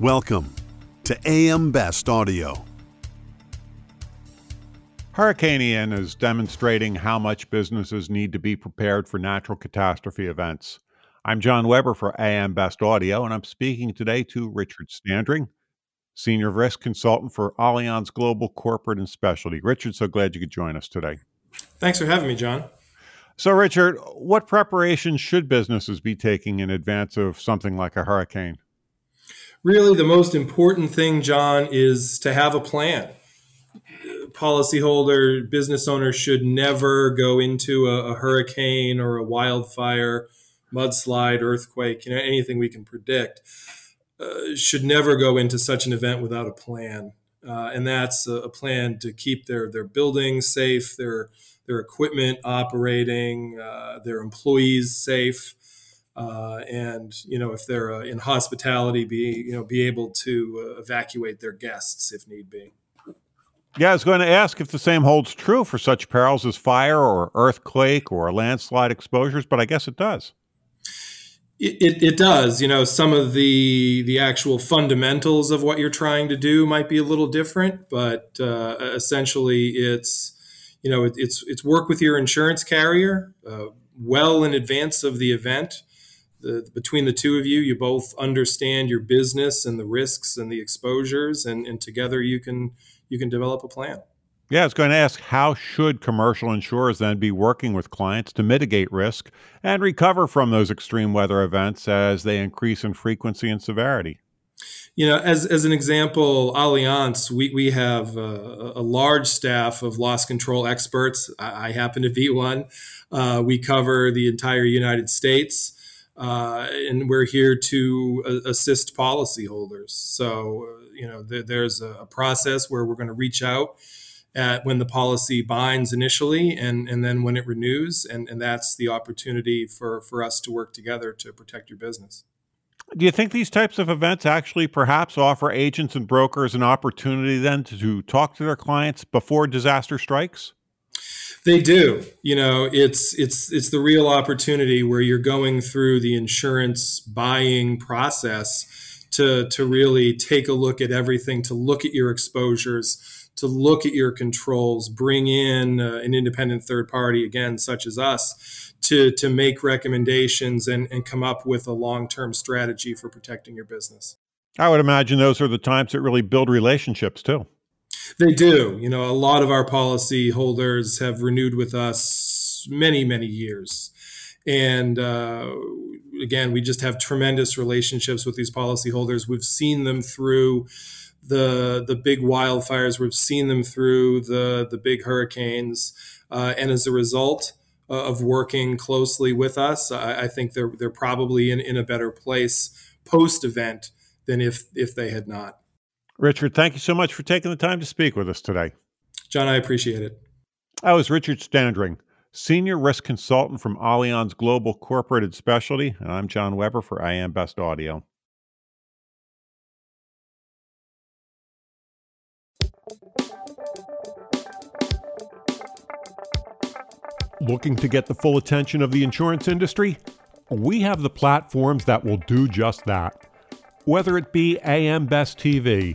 Welcome to AM Best Audio. Hurricane Ian is demonstrating how much businesses need to be prepared for natural catastrophe events. I'm John Weber for AM Best Audio, and I'm speaking today to Richard Standring, Senior Risk Consultant for Allianz Global Corporate and Specialty. Richard, so glad you could join us today. Thanks for having me, John. So, Richard, what preparations should businesses be taking in advance of something like a hurricane? Really, the most important thing, John, is to have a plan. Policyholder, business owner should never go into a, a hurricane or a wildfire, mudslide, earthquake, you know, anything we can predict. Uh, should never go into such an event without a plan, uh, and that's a, a, plan to keep their their buildings safe, their their equipment operating, uh, their employees safe, uh, and you know if they're uh, in hospitality, be you know be able to uh, evacuate their guests if need be. Yeah, I was going to ask if the same holds true for such perils as fire or earthquake or landslide exposures, but I guess it does. It, it, it, does. You know, some of the the actual fundamentals of what you're trying to do might be a little different, but uh, essentially, it's you know, it, it's it's work with your insurance carrier uh, well in advance of the event the, between the two of you, you both understand your business and the risks and the exposures, and, and together you can you can develop a plan. Yeah, I was going to ask how should commercial insurers then be working with clients to mitigate risk and recover from those extreme weather events as they increase in frequency and severity? You know, as, as an example, Allianz, we, we have a, a large staff of loss control experts. I, I happen to be one. Uh, we cover the entire United States uh, and we're here to uh, assist policyholders. So, uh, you know, th- there's a, process where we're going to reach out at when the policy binds initially and, and then when it renews. And, and that's the opportunity for, for us to work together to protect your business. Do you think these types of events actually perhaps offer agents and brokers an opportunity then to talk to their clients before disaster strikes? They do. You know, it's it's it's the real opportunity where you're going through the insurance buying process to to really take a look at everything, to look at your exposures, to look at your controls, bring in uh, an independent third party again, such as us, to to make recommendations and and come up with a long term strategy for protecting your business. I would imagine those are the times that really build relationships too. They do. You know, a lot of our policy holders have renewed with us many, many years. And uh, again, we just have tremendous relationships with these policy holders. We've seen them through the the big wildfires. We've seen them through the the big hurricanes, uh, and as a result uh, of working closely with us, I, I, think they're they're probably in, in a better place post event than if if they had not. Richard, thank you so much for taking the time to speak with us today. John, I appreciate it. I was Richard Standring, Senior Risk Consultant from Allianz Global Corporate and Specialty, and I'm John Weber for AM Best Audio. Looking to get the full attention of the insurance industry? We have the platforms that will do just that. Whether it be AM Best TV,